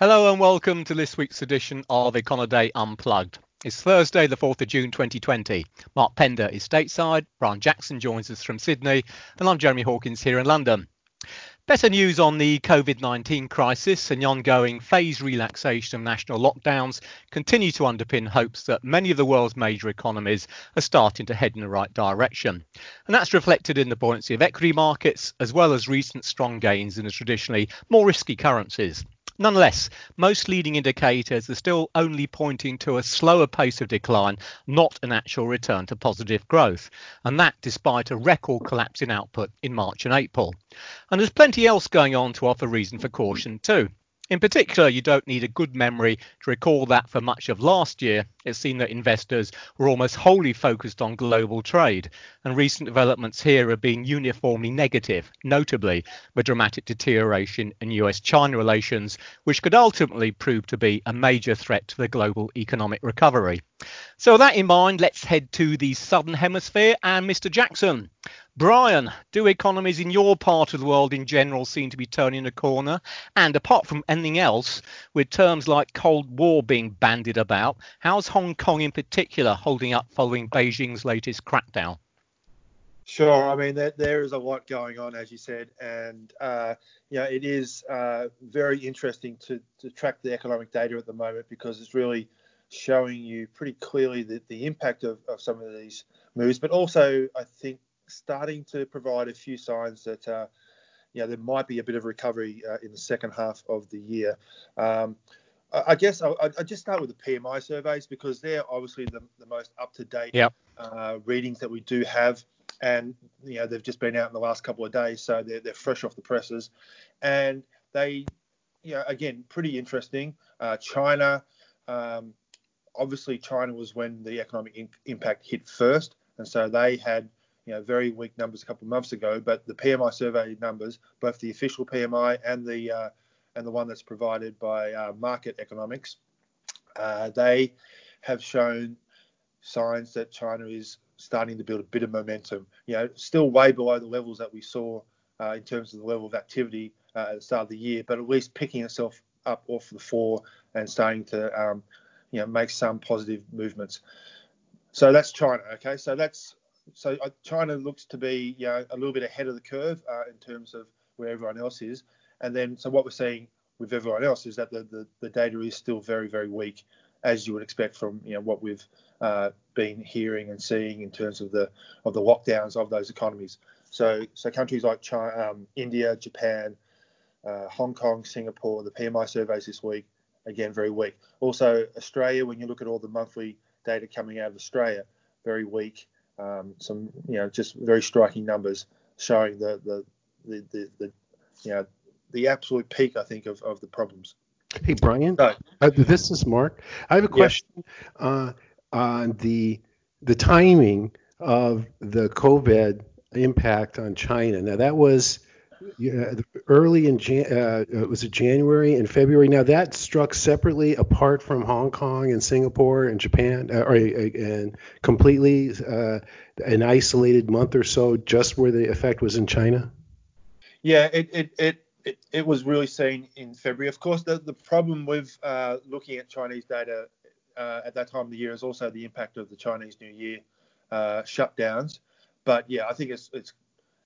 Hello and welcome to this week's edition of Econoday Unplugged. It's Thursday, the 4th of June 2020. Mark Pender is stateside, Brian Jackson joins us from Sydney, and I'm Jeremy Hawkins here in London. Better news on the COVID 19 crisis and the ongoing phased relaxation of national lockdowns continue to underpin hopes that many of the world's major economies are starting to head in the right direction. And that's reflected in the buoyancy of equity markets as well as recent strong gains in the traditionally more risky currencies. Nonetheless, most leading indicators are still only pointing to a slower pace of decline, not an actual return to positive growth. And that despite a record collapse in output in March and April. And there's plenty else going on to offer reason for caution too. In particular, you don't need a good memory to recall that for much of last year, it seemed that investors were almost wholly focused on global trade, and recent developments here have been uniformly negative, notably the dramatic deterioration in US China relations, which could ultimately prove to be a major threat to the global economic recovery. So, with that in mind, let's head to the southern hemisphere and Mr. Jackson. Brian, do economies in your part of the world in general seem to be turning a corner? And apart from anything else, with terms like Cold War being bandied about, how's Hong Kong in particular holding up following Beijing's latest crackdown? Sure. I mean, there, there is a lot going on, as you said, and uh, you know, it is uh, very interesting to, to track the economic data at the moment because it's really showing you pretty clearly the, the impact of, of some of these moves, but also I think starting to provide a few signs that uh, you know there might be a bit of recovery uh, in the second half of the year. Um, I guess I, I just start with the PMI surveys because they're obviously the, the most up to date yep. uh, readings that we do have, and you know they've just been out in the last couple of days, so they're they're fresh off the presses, and they, you know, again pretty interesting. Uh, China, um, obviously China was when the economic in- impact hit first, and so they had you know, very weak numbers a couple of months ago, but the PMI survey numbers, both the official PMI and the uh, and the one that's provided by uh, Markit Economics, uh, they have shown signs that China is starting to build a bit of momentum. You know, still way below the levels that we saw uh, in terms of the level of activity uh, at the start of the year, but at least picking itself up off the floor and starting to um, you know make some positive movements. So that's China. Okay, so that's so uh, China looks to be you know, a little bit ahead of the curve uh, in terms of where everyone else is. And then, so what we're seeing with everyone else is that the, the, the data is still very, very weak, as you would expect from you know what we've uh, been hearing and seeing in terms of the of the lockdowns of those economies. So, so countries like China, um, India, Japan, uh, Hong Kong, Singapore, the PMI surveys this week, again, very weak. Also, Australia, when you look at all the monthly data coming out of Australia, very weak um, some you know just very striking numbers showing the the, the the, the, you know the absolute peak I think of, of the problems. Hey Brian, so, uh, this is Mark. I have a question yeah. uh, on the the timing of the COVID impact on China. Now that was yeah, early in Jan, uh, uh, was it January and February? Now that struck separately, apart from Hong Kong and Singapore and Japan, uh, or uh, and completely uh, an isolated month or so, just where the effect was in China. Yeah, it it it it, it was really seen in February. Of course, the the problem with uh, looking at Chinese data at that time of the year is also the impact of the Chinese New Year shutdowns. But yeah, I think it's it's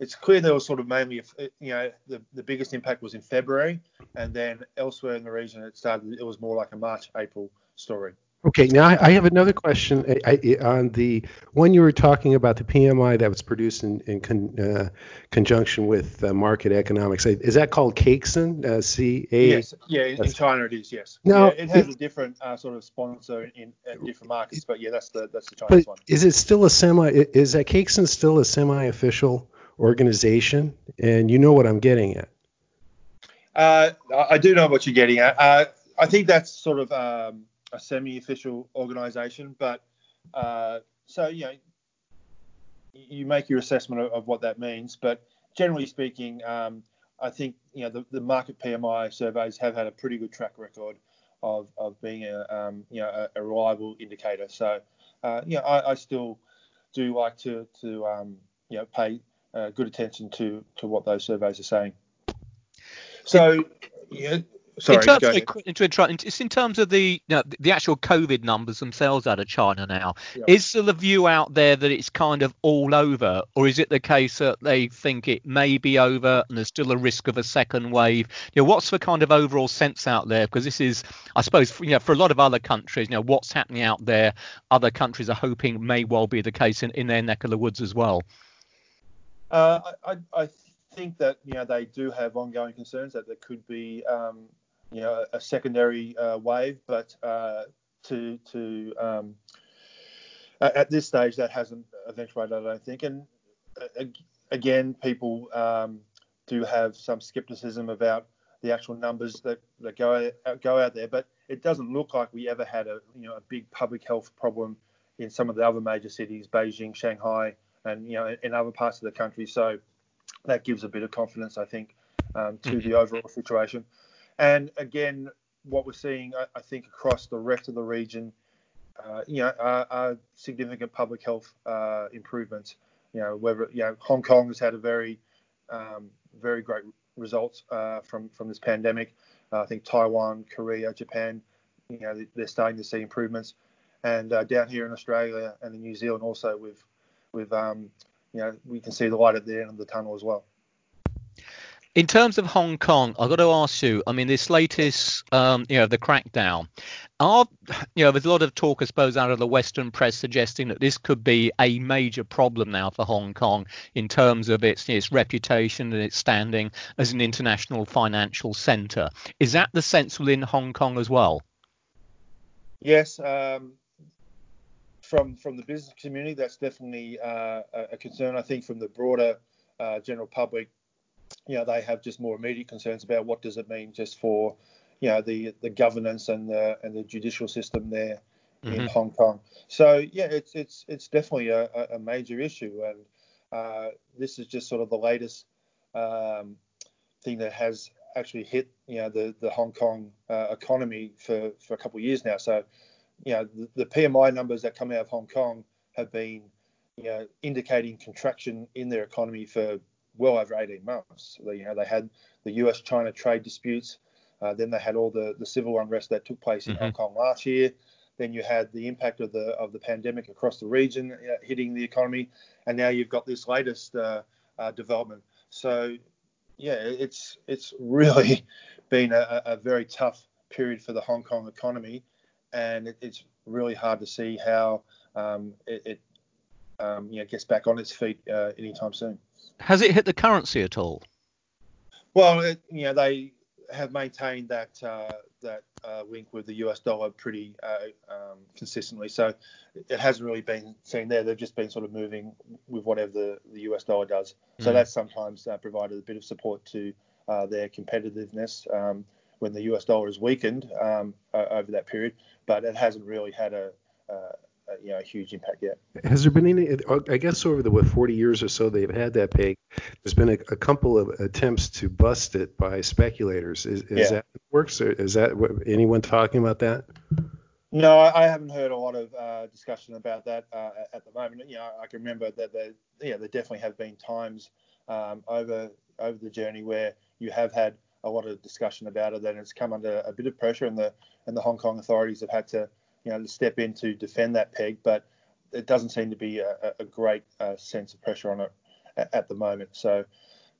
it's clear there was sort of mainly, you know, the, the biggest impact was in February, and then elsewhere in the region, it started. It was more like a March April story. Okay, now I have another question I, I, on the one you were talking about the PMI that was produced in, in con, uh, conjunction with uh, Markit Economics. Is that called Caixin? Uh, C A. Yes, yeah, in China it is. Yes. No, yeah, it has it, a different uh, sort of sponsor in, in, different markets, but yeah, that's the that's the Chinese but one. Is it still a semi? Is that Caixin still a semi-official? Organization, and you know what I'm getting at. Uh, I do know what you're getting at. Uh, I think that's sort of um, a semi-official organization, but uh, so you know, you make your assessment of, of, what that means. But generally speaking, um, I think you know the, the, market PMI surveys have had a pretty good track record of, of being a um, you know a, a, reliable indicator. So uh, you know, I, I, still do like to to um, you know pay uh, good attention to to what those surveys are saying. So, yeah, Sorry, in terms, go of, it's in terms of the you know, the actual COVID numbers themselves out of China now. Yep. Is there the view out there that it's kind of all over, or is it the case that they think it may be over and there's still a risk of a second wave? You know, what's the kind of overall sense out there? Because this is, I suppose, you know, for a lot of other countries, you know, what's happening out there, other countries are hoping may well be the case in, in their neck of the woods as well. Uh, I, I think that you know they do have ongoing concerns that there could be um, you know a secondary uh, wave, but uh, to to um, at this stage that hasn't eventuated, I don't think. And uh, again, people um, do have some skepticism about the actual numbers that, that go out, go out there, but it doesn't look like we ever had a you know a big public health problem in some of the other major cities, Beijing, Shanghai, and you know in other parts of the country. So that gives a bit of confidence, I think, um, to mm-hmm. the overall situation. And again, what we're seeing, I, I think, across the rest of the region, uh, you know, are, are, significant public health uh, improvements. You know, whether you know Hong Kong has had a very, um, very great results uh, from from this pandemic. I think Taiwan, Korea, Japan, you know, they're starting to see improvements. And uh, down here in Australia and in New Zealand also, with with um, you know, we can see the light at the end of the tunnel as well. In terms of Hong Kong, I've got to ask you. I mean, this latest, um, you know, the crackdown. Are you know, there's a lot of talk, I suppose, out of the Western press suggesting that this could be a major problem now for Hong Kong in terms of its its reputation and its standing as an international financial centre. Is that the sense within Hong Kong as well? Yes, um, from from the business community, that's definitely uh, a concern. I think from the broader uh, general public, you know, they have just more immediate concerns about what does it mean just for, you know, the the governance and the and the judicial system there mm-hmm. in Hong Kong. So yeah, it's it's it's definitely a, a major issue, and uh, this is just sort of the latest um, thing that has actually hit you know the the Hong Kong uh, economy for for a couple of years now. So you know, the, the PMI numbers that come out of Hong Kong have been, you know, indicating contraction in their economy for well over 18 months. They, you know, they had the U.S.-China trade disputes. Uh, then they had all the, the civil unrest that took place in mm-hmm. Hong Kong last year. Then you had the impact of the of the pandemic across the region uh, hitting the economy, and now you've got this latest uh, uh, development. So, yeah, it's it's really been a, a, very tough period for the Hong Kong economy, and it, it's really hard to see how um, it, it um, you know, gets back on its feet uh, anytime soon. Has it hit the currency at all? Well, it, you know, they have maintained that uh, that uh, link with the US dollar pretty uh, um, consistently. So it hasn't really been seen there. They've just been sort of moving with whatever the, the US dollar does. So mm. that's sometimes uh, provided a bit of support to uh, their competitiveness. Um, when the US dollar has weakened um, over that period, but it hasn't really had a, a, a, you know a huge impact yet. Has there been any? I guess over the what 40 years or so they've had that peg. There's been a, a couple of attempts to bust it by speculators. Is, is yeah. that works? Or is that anyone talking about that? No, I haven't heard a lot of uh, discussion about that uh, at the moment. You know, I can remember that there, yeah, there definitely have been times um, over over the journey where you have had a lot of discussion about it, and it's come under a bit of pressure, and the and the Hong Kong authorities have had to you know step in to defend that peg, but it doesn't seem to be a, a great uh, sense of pressure on it at, at, the moment. So,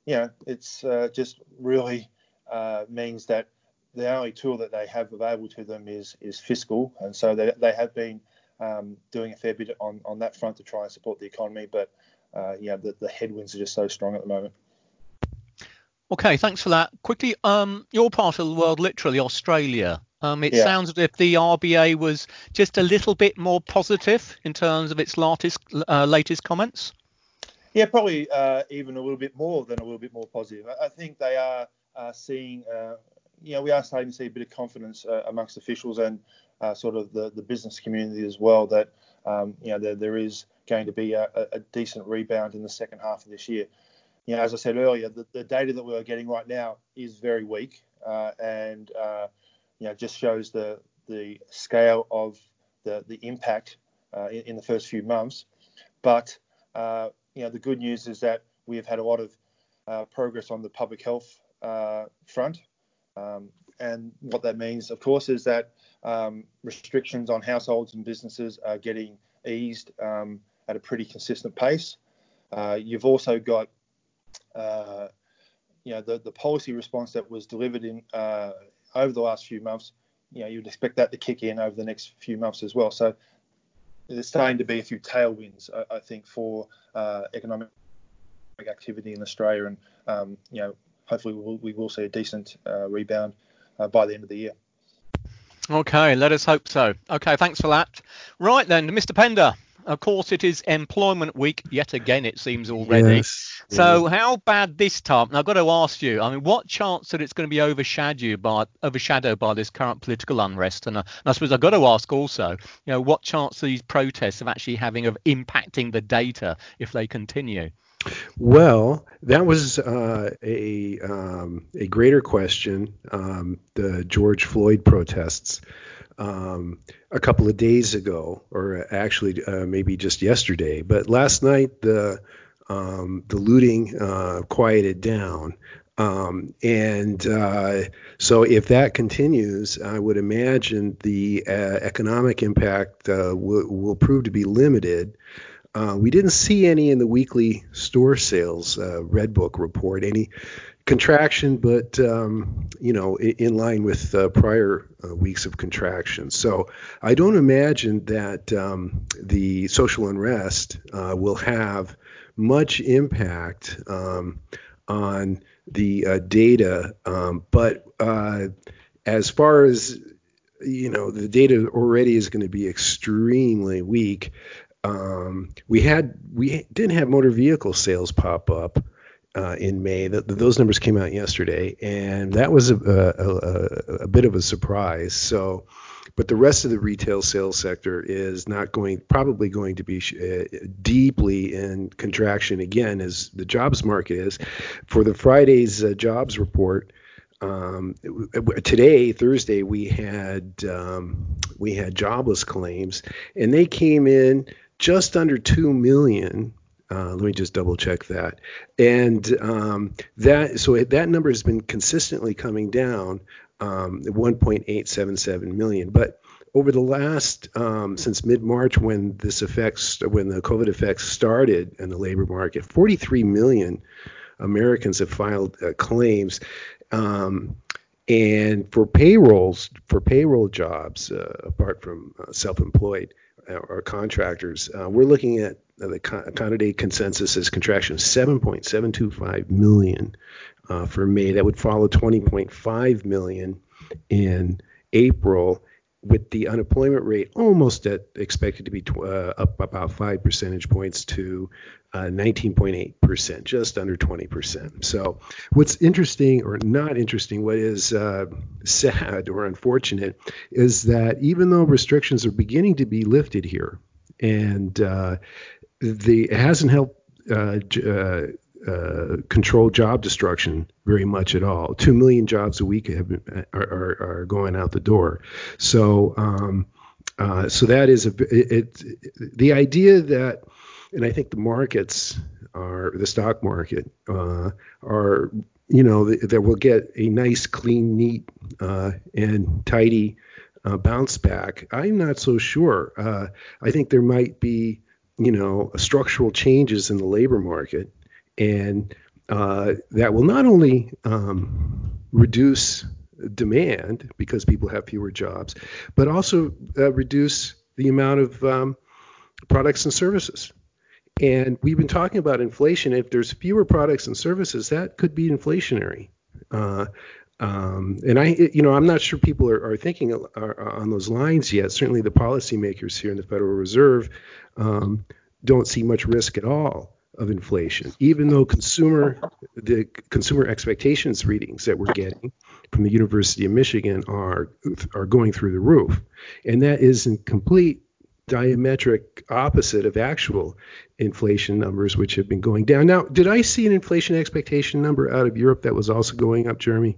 you know, it's uh, just really uh, means that the only tool that they have available to them is is fiscal, and so they, they have been um, doing a fair bit on, on that front to try and support the economy, but uh, yeah, the, the headwinds are just so strong at the moment. Okay, thanks for that. Quickly, um, your part of the world, literally Australia. Um, it yeah. sounds as if the RBA was just a little bit more positive in terms of its latest uh, latest comments. Yeah, probably uh, even a little bit more than a little bit more positive. I, I think they are uh, seeing, uh, you know, we are starting to see a bit of confidence uh, amongst officials and uh, sort of the, the business community as well that, um, you know, there, there is going to be a, a decent rebound in the second half of this year you know, as I said earlier, the, the data that we're getting right now is very weak, uh, and uh, you know, just shows the the scale of the the impact uh, in, in, the first few months. But uh, you know, the good news is that we have had a lot of uh, progress on the public health uh, front. Um, and what that means, of course, is that um, restrictions on households and businesses are getting eased um, at a pretty consistent pace. You've also got, uh, you know, the, the policy response that was delivered in uh, over the last few months. You know, you'd expect that to kick in over the next few months as well. So there's starting to be a few tailwinds, I, I think, for uh, economic activity in Australia, and um, you know, hopefully we will, we will see a decent uh, rebound uh, by the end of the year. Okay, let us hope so. Okay, thanks for that. Right then, Mr. Pender. Of course, it is employment week yet again. It seems already. Yes, so, yes. how bad this time? I've got to ask you. I mean, what chance that it's going to be overshadowed by overshadowed by this current political unrest? And, uh, and I suppose I've got to ask also, you know, what chance these protests of actually having of impacting the data if they continue? Well, that was uh, a um, a greater question. Um, the George Floyd protests um, a couple of days ago, or actually uh, maybe just yesterday. But last night the um, the looting uh, quieted down. Um, and uh, so, if that continues, I would imagine the uh, economic impact uh, will, prove to be limited. Uh, we didn't see any in the weekly store sales Red Book report, any contraction, but um, you know, in, in line with uh, prior uh, weeks of contraction. So I don't imagine that um, the social unrest uh, will have much impact um, on the uh, data, um, but as far as you know, the data already is going to be extremely weak um, we had we didn't have motor vehicle sales pop up uh, in May. The, those numbers came out yesterday, and that was a, a, a, a, bit of a surprise. So, but the rest of the retail sales sector is not going, probably going to be uh, deeply in contraction again, as the jobs market is. For the Friday's uh, jobs report. Um, today, Thursday, we had um, we had jobless claims, and they came in just under 2 million. Uh, let me just double check that. And um, that so that number has been consistently coming down, um, 1.877 million. But over the last um, since mid-March, when this affects when the COVID effects started in the labor market, 43 million Americans have filed uh, claims. Um, and for payrolls, for payroll jobs, uh, apart from uh, self-employed, or contractors, uh, we're looking at the Econoday consensus is contraction of 7.725 million uh, for May. That would follow 20.5 million in April, with the unemployment rate almost at expected to be tw- uh, up about five percentage points to 19.8%, uh, just under 20%. So, what's interesting or not interesting, what is uh, sad or unfortunate, is that even though restrictions are beginning to be lifted here, and uh, the it hasn't helped uh, uh, uh, control job destruction very much at all. Two million jobs a week been, are, are, are going out the door. So. Um, so that is a it, it, the idea that and I think the markets are the stock market uh, are you know that we'll get a nice, clean, neat, uh, and tidy uh, bounce back. I'm not so sure. Uh, I think there might be you know structural changes in the labor market, and uh, that will not only um, reduce demand because people have fewer jobs, but also uh, reduce the amount of um, products and services and we've been talking about inflation. If there's fewer products and services, that could be inflationary. Uh, um, and I, you know, I'm not sure people are, are thinking are, are on those lines yet. Certainly, the policymakers here in the Federal Reserve um, don't see much risk at all of inflation, even though consumer the consumer expectations readings that we're getting from the University of Michigan are are going through the roof, and that is in complete diametric opposite of actual inflation numbers, which have been going down. Now, did I see an inflation expectation number out of Europe that was also going up, Jeremy?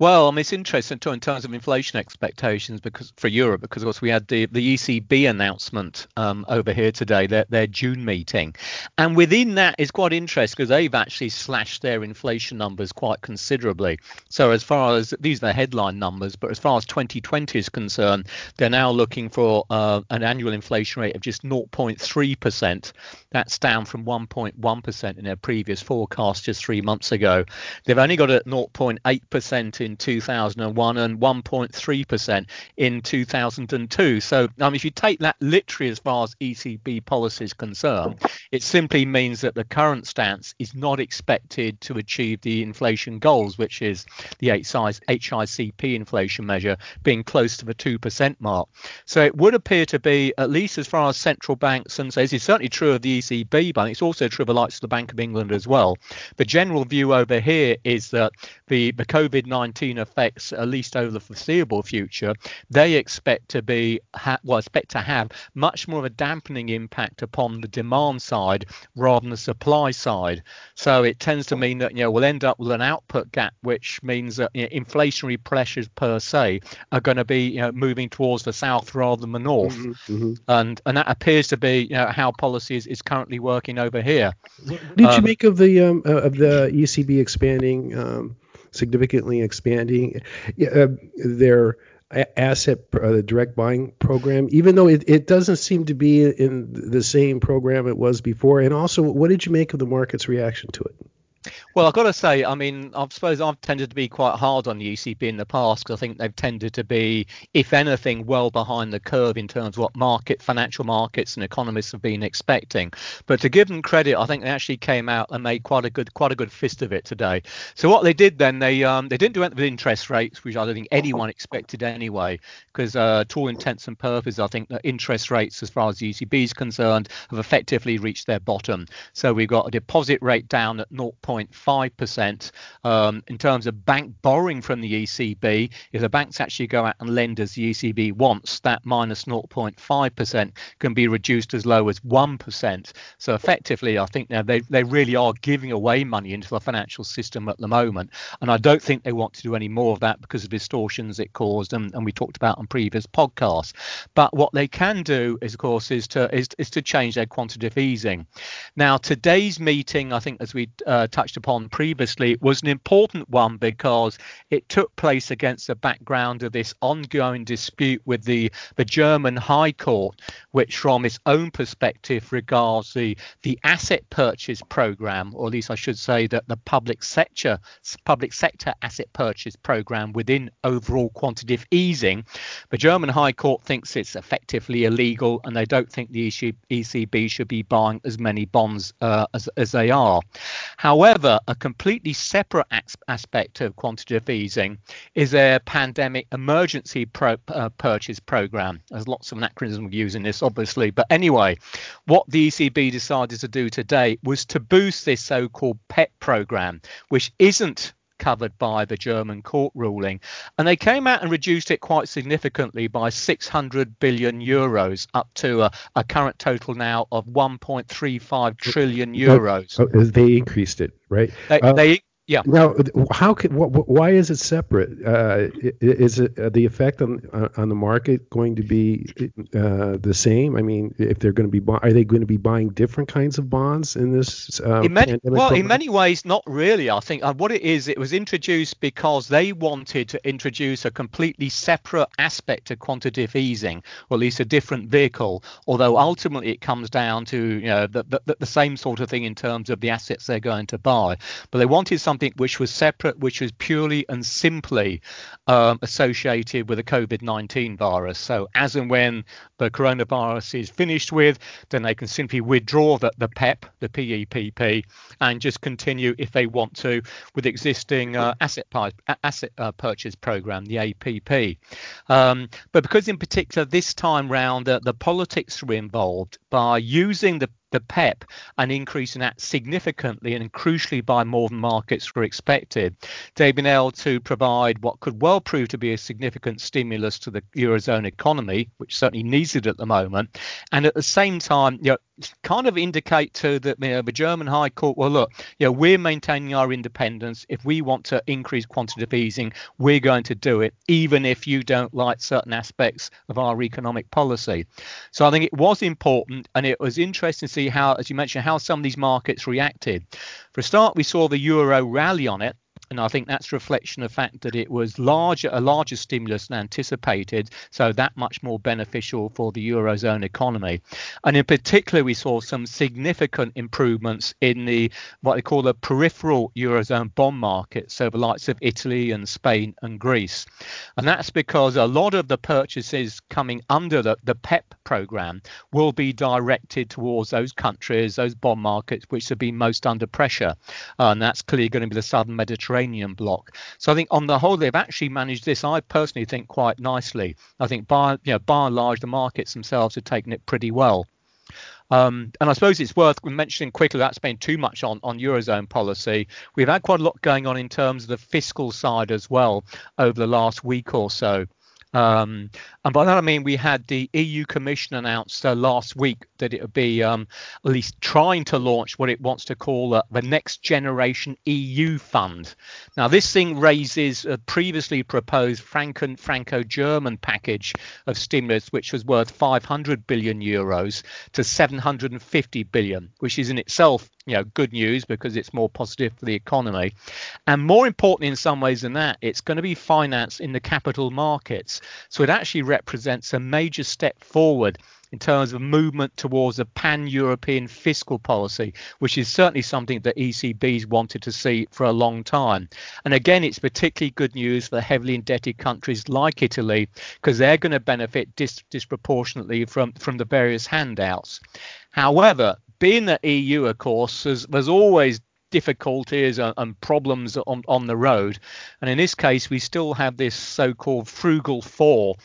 Well, I mean, it's interesting too in terms of inflation expectations because for Europe, because of course we had the, the ECB announcement um, over here today, their, their June meeting, and within that is quite interesting because they've actually slashed their inflation numbers quite considerably. So as far as these are the headline numbers, but as far as 2020 is concerned, they're now looking for uh, an annual inflation rate of just 0.3 percent. That's down from 1.1 percent in their previous forecast just three months ago. They've only got a 0.8 percent in in 2001 and 1.3% in 2002. So, um, if you take that literally as far as ECB policy is concerned, it simply means that the current stance is not expected to achieve the inflation goals, which is the HICP inflation measure being close to the 2% mark. So, it would appear to be, at least as far as central banks, and so this is certainly true of the ECB, but it's also true of the likes of the Bank of England as well. The general view over here is that the, the COVID 19 effects, at least over the foreseeable future, they expect to be ha- well, expect to have much more of a dampening impact upon the demand side rather than the supply side. So it tends to mean that you know we'll end up with an output gap, which means that you know, inflationary pressures per se are going to be you know, moving towards the south rather than the north, mm-hmm, mm-hmm. and and that appears to be you know, how policy is, is currently working over here. What did um, you make of the um, uh, of the ECB expanding? Um, significantly expanding uh, their asset uh, direct buying program, even though it, it doesn't seem to be in the same program it was before. And also, what did you make of the market's reaction to it? Well, I've got to say, I mean, I suppose I've tended to be quite hard on the ECB in the past because I think they've tended to be, if anything, well behind the curve in terms of what market, financial markets, and economists have been expecting. But to give them credit, I think they actually came out and made quite a good, quite a good fist of it today. So what they did then, they um, they didn't do anything with interest rates, which I don't think anyone expected anyway, because uh, to all intents and purposes, I think that interest rates, as far as the ECB is concerned, have effectively reached their bottom. So we've got a deposit rate down at 0.5 5% um, in terms of bank borrowing from the ECB. If the banks actually go out and lend as the ECB wants, that minus 0.5% can be reduced as low as 1%. So effectively, I think now they, they really are giving away money into the financial system at the moment. And I don't think they want to do any more of that because of distortions it caused and, and we talked about on previous podcasts. But what they can do is, of course, is to is, is to change their quantitative easing. Now, today's meeting, I think, as we uh, touched upon upon previously was an important one because it took place against the background of this ongoing dispute with the, the German High Court, which, from its own perspective, regards the, the asset purchase program, or at least I should say that the public sector public sector asset purchase program within overall quantitative easing. The German High Court thinks it's effectively illegal, and they don't think the ECB should be buying as many bonds uh, as, as they are. However, a completely separate aspect of quantitative easing is a pandemic emergency pro, uh, purchase program. There's lots of anachronism using this, obviously. But anyway, what the ECB decided to do today was to boost this so called PEP program, which isn't covered by the German court ruling. And they came out and reduced it quite significantly by 600 billion euros up to a, a current total now of 1.35 trillion euros. Oh, they increased it, right? They, uh, they yeah. Now, how can why is it separate? Uh, is it uh, the effect on on the market going to be uh, the same? I mean, if they're going to be are they going to be buying different kinds of bonds in this? Uh, in many, well, program? in many ways, not really. I think uh, what it is, it was introduced because they wanted to introduce a completely separate aspect of quantitative easing, or at least a different vehicle. Although ultimately it comes down to you know the, the, the same sort of thing in terms of the assets they're going to buy, but they wanted something something which was separate, which was purely and simply um, associated with the COVID 19 virus. So, as and when the coronavirus is finished with, then they can simply withdraw the, the PEP, the PEPP, and just continue if they want to with existing uh, asset, asset uh, purchase program, the APP. Um, but because, in particular, this time round, uh, the politics were involved by using the the PEP and increasing that significantly and crucially by more than markets were expected. They've been able to provide what could well prove to be a significant stimulus to the eurozone economy, which certainly needs it at the moment, and at the same time, you know, kind of indicate to the, you know, the German High Court, well, look, you know, we're maintaining our independence. If we want to increase quantitative easing, we're going to do it, even if you don't like certain aspects of our economic policy. So I think it was important, and it was interesting to see how, as you mentioned, how some of these markets reacted. For a start, we saw the euro rally on it and I think that's a reflection of the fact that it was larger, a larger stimulus than anticipated, so that much more beneficial for the eurozone economy. And in particular, we saw some significant improvements in the what they call the peripheral eurozone bond market, so the likes of Italy and Spain and Greece, and that's because a lot of the purchases coming under the, the PEP program will be directed towards those countries, those bond markets which have been most under pressure, and that's clearly going to be the southern Mediterranean Mediterranean bloc. So I think on the whole they've actually managed this. I personally think quite nicely. I think by you know by and large the markets themselves have taken it pretty well. Um, and I suppose it's worth mentioning quickly without spending too much on, on Eurozone policy. We've had quite a lot going on in terms of the fiscal side as well over the last week or so. Um, and by that I mean we had the EU Commission announced uh, last week that it would be um, at least trying to launch what it wants to call uh, the Next Generation EU Fund. Now, this thing raises a previously proposed Franco, Franco-German package of stimulus, which was worth 500 billion euros to 750 billion, which is in itself you know good news because it's more positive for the economy and more importantly in some ways than that it's going to be financed in the capital markets so it actually represents a major step forward in terms of movement towards a pan-European fiscal policy, which is certainly something that ECB's wanted to see for a long time. And again, it's particularly good news for the heavily indebted countries like Italy, because they're going to benefit dis- disproportionately from, from the various handouts. However, being the EU, of course, there's, there's always difficulties and, problems on, on the road. And in this case, we still have this so called frugal four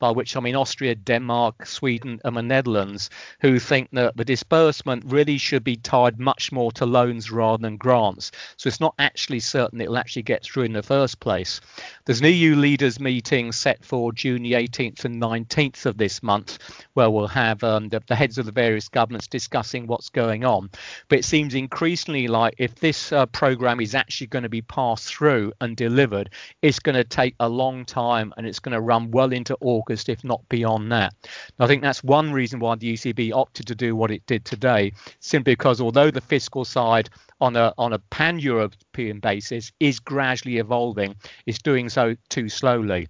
by which I mean Austria, Denmark, Sweden, and the Netherlands, who think that the disbursement really should be tied much more to loans rather than grants. So it's not actually certain it'll actually get through in the first place. There's an EU leaders meeting set for June the 18th and 19th of this month, where we'll have um, the, the, heads of the various governments discussing what's going on. But it seems increasingly like if this uh, program is actually going to be passed through and delivered, it's going to take a long time and it's going to run well into August If not beyond that. And I think that's one reason why the ECB opted to do what it did today, simply because although the fiscal side on a on a pan-European basis is gradually evolving, it's doing so too slowly.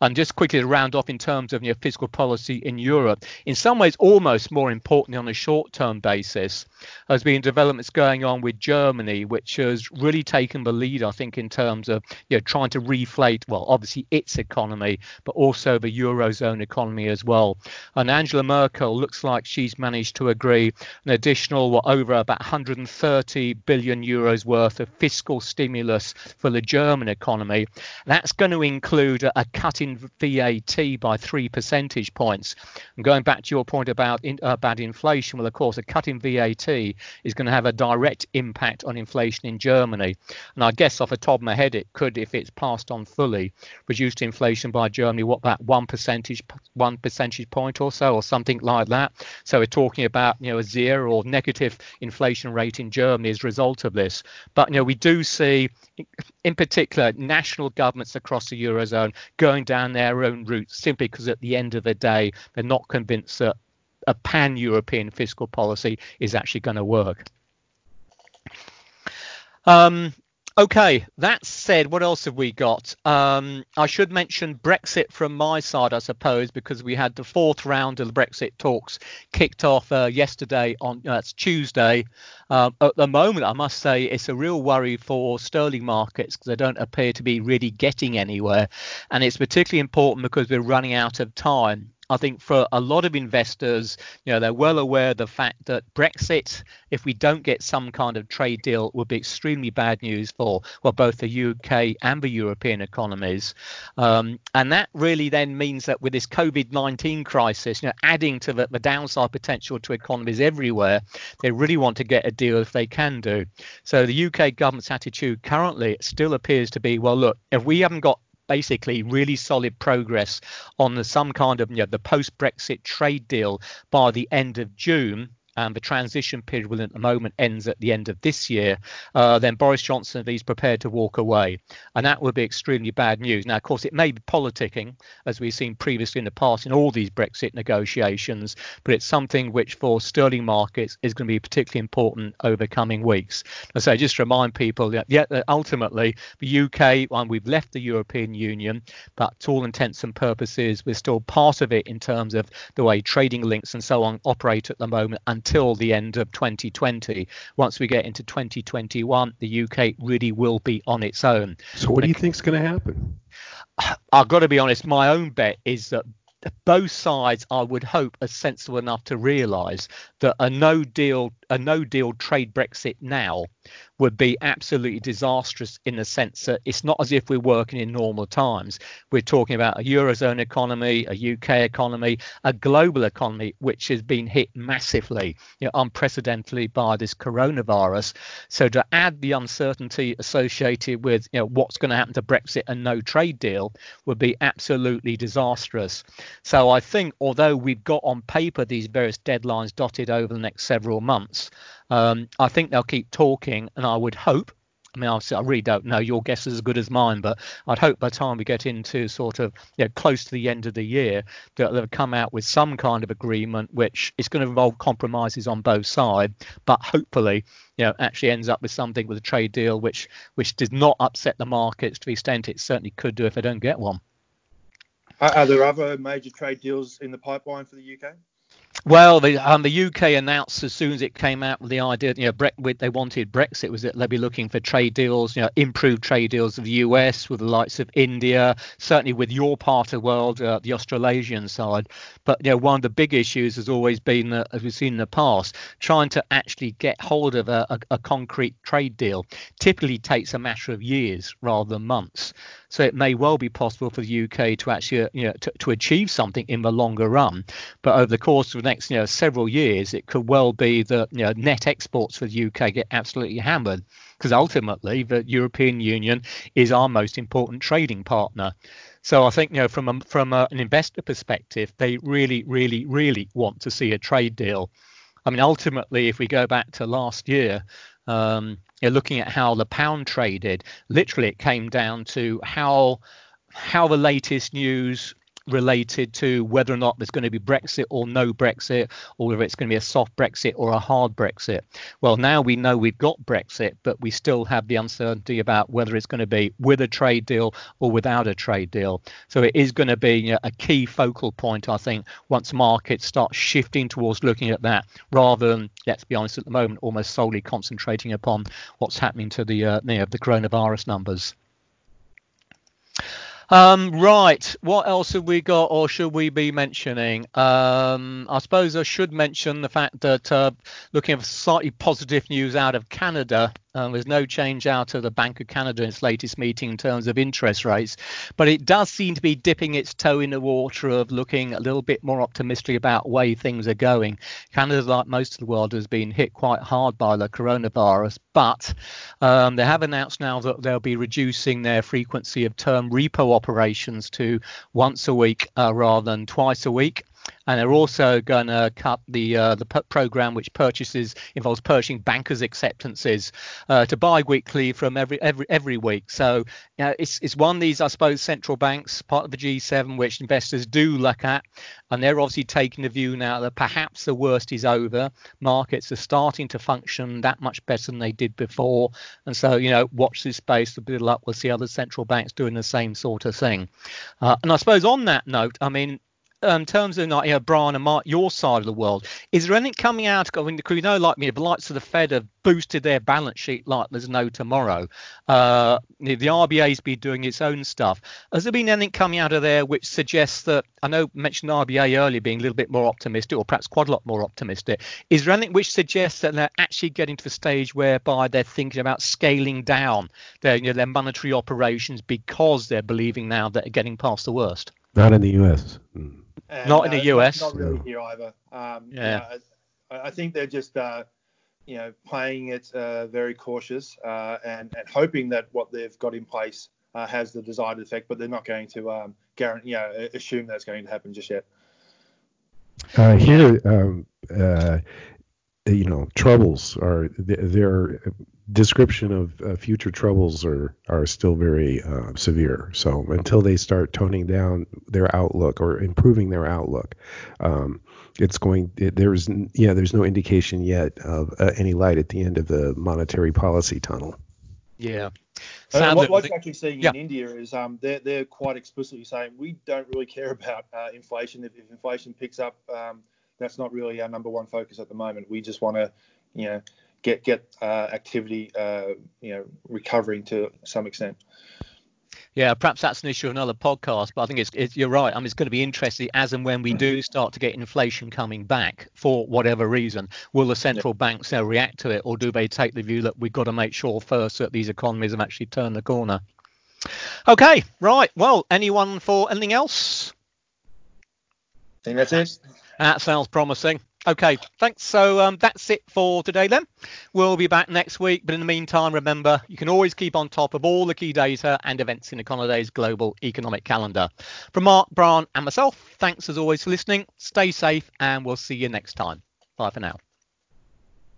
And just quickly to round off in terms of you know, fiscal policy in Europe, in some ways almost more importantly on a short-term basis, has been developments going on with Germany, which has really taken the lead, I think, in terms of you know, trying to reflate, well, obviously its economy, but also the eurozone economy as well. And Angela Merkel looks like she's managed to agree an additional, what, over about 130 billion euros worth of fiscal stimulus for the German economy. That's going to include a, a cut in VAT by three percentage points. And going back to your point about in, uh, bad inflation, well, of course, a cut in VAT is going to have a direct impact on inflation in Germany. And I guess off the top of my head, it could, if it's passed on fully, reduce inflation by Germany, what, that one percentage, one percentage point or so, or something like that. So we're talking about, you know, a zero or negative inflation rate in Germany as a result of this. But, you know, we do see, in particular, national governments across the Eurozone going down their own route simply because at the end of the day, they're not convinced that a pan European fiscal policy is actually going to work. Um, okay, that said, what else have we got? Um, I should mention Brexit from my side, I suppose, because we had the fourth round of the Brexit talks kicked off uh, yesterday on uh, Tuesday. Uh, at the moment, I must say it's a real worry for sterling markets because they don't appear to be really getting anywhere, and it's particularly important because we're running out of time. I think for a lot of investors, you know, they're well aware of the fact that Brexit, if we don't get some kind of trade deal, would be extremely bad news for well both the UK and the European economies. Um, and that really then means that with this COVID-19 crisis, you know, adding to the, the downside potential to economies everywhere, they really want to get a deal if they can do. So the UK government's attitude currently still appears to be, well, look, if we haven't got basically really solid progress on the, some kind of you know, the post Brexit trade deal by the end of June, and the transition period will at the moment ends at the end of this year, uh, then Boris Johnson is prepared to walk away. And that would be extremely bad news. Now, of course, it may be politicking, as we've seen previously in the past in all these Brexit negotiations, but it's something which for sterling markets is going to be particularly important over coming weeks. I say, just remind people that, yeah, ultimately, the UK, well, we've left the European Union, but to all intents and purposes, we're still part of it in terms of the way trading links and so on operate at the moment. And until the end of 2020. Once we get into 2021, the UK really will be on its own. So, what do you think is going to happen? I've got to be honest. My own bet is that both sides, I would hope, are sensible enough to realise that a no deal, a no deal trade Brexit now would be absolutely disastrous in the sense that it's not as if we're working in normal times. We're talking about a eurozone economy, a UK economy, a global economy which has been hit massively, you know, unprecedentedly by this coronavirus. So to add the uncertainty associated with you know what's going to happen to Brexit and no trade deal would be absolutely disastrous. So I think although we've got on paper these various deadlines dotted over the next several months, um, I think they'll keep talking, and I would hope. I mean, I really don't know. Your guess is as good as mine, but I'd hope by the time we get into sort of you know, close to the end of the year that they'll come out with some kind of agreement, which is going to involve compromises on both sides, but hopefully, you know, actually ends up with something with a trade deal which which does not upset the markets to the extent it certainly could do if they don't get one. Are there other major trade deals in the pipeline for the UK? Well, the um, the UK announced as soon as it came out with the idea, you know, Bre- they wanted Brexit was that they'd be looking for trade deals, you know, improved trade deals with the US, with the likes of India, certainly with your part of the world, uh, the Australasian side. But you know, one of the big issues has always been, as we've seen in the past, trying to actually get hold of a, a, a concrete trade deal. Typically takes a matter of years rather than months. So it may well be possible for the UK to actually, you know, to, to achieve something in the longer run. But over the course of the next, you know, several years, it could well be that you know net exports for the UK get absolutely hammered because ultimately the European Union is our most important trading partner. So I think you know from a, from a, an investor perspective, they really, really, really want to see a trade deal. I mean, ultimately, if we go back to last year, um, you're looking at how the pound traded. Literally, it came down to how how the latest news related to whether or not there's going to be Brexit or no Brexit, or whether it's going to be a soft Brexit or a hard Brexit. Well, now we know we've got Brexit, but we still have the uncertainty about whether it's going to be with a trade deal or without a trade deal. So it is going to be a key focal point, I think, once markets start shifting towards looking at that rather than, let's be honest, at the moment, almost solely concentrating upon what's happening to the, uh, the coronavirus numbers. Um, right. What else have we got, or should we be mentioning? Um, I suppose I should mention the fact that uh, looking at slightly positive news out of Canada, um, there's no change out of the Bank of Canada in its latest meeting in terms of interest rates, but it does seem to be dipping its toe in the water of looking a little bit more optimistic about way things are going. Canada, like most of the world, has been hit quite hard by the coronavirus, but um, they have announced now that they'll be reducing their frequency of term repo operations to once a week uh, rather than twice a week and they're also going to cut the uh, the program which purchases involves purchasing bankers' acceptances uh, to bi-weekly from every every every week. So you know, it's it's one of these I suppose central banks part of the G7 which investors do look at, and they're obviously taking the view now that perhaps the worst is over. Markets are starting to function that much better than they did before, and so you know watch this space. Bit of luck, we'll see other central banks doing the same sort of thing. Uh, and I suppose on that note, I mean um, terms of like you know, Brian and Mark, your side of the world, is there anything coming out? I mean, the you know, like me, the likes of the Fed have boosted their balance sheet like there's no tomorrow. Uh, the RBA's been doing its own stuff. Has there been anything coming out of there which suggests that I know mentioned RBA earlier being a little bit more optimistic, or perhaps quite a lot more optimistic? Is there anything which suggests that they're actually getting to the stage whereby they're thinking about scaling down their you know, their monetary operations because they're believing now that they're getting past the worst? Not in the U.S. Mm. Not in the U.S. Not, not really here either. Um, yeah. You know, I, I, think they're just. Uh, you know, playing it uh, very cautious uh, and, and hoping that what they've got in place uh, has the desired effect, but they're not going to um, guarantee, you know, assume that's going to happen just yet. Uh, here, um, uh, you know, troubles are their description of uh, future troubles are are still very severe. So until they start toning down their outlook or improving their outlook, um, it's going it, there's yeah there's no indication yet of uh, any light at the end of the monetary policy tunnel yeah uh, what, what you're actually seeing yeah. in India is um, they're, they're quite explicitly saying we don't really care about uh, inflation. If, if, inflation picks up, um, that's not really our number one focus at the moment. We just want to, you know, get get uh, activity, uh, you know, recovering to some extent. Yeah, perhaps that's an issue of another podcast, but I think it's, it's, you're right. I mean, it's going to be interesting as and when we do start to get inflation coming back for whatever reason. Will the central yeah. banks now react to it, or do they take the view that we've got to make sure first that these economies have actually turned the corner? Okay, right. Well, anyone for anything else? I think that's it. That sounds promising. Okay, thanks. So um, that's it for today then. We'll be back next week, but in the meantime, remember you can always keep on top of all the key data and events in Econoday's global economic calendar. From Mark, Brian, and myself, thanks as always for listening. Stay safe, and we'll see you next time. Bye for now.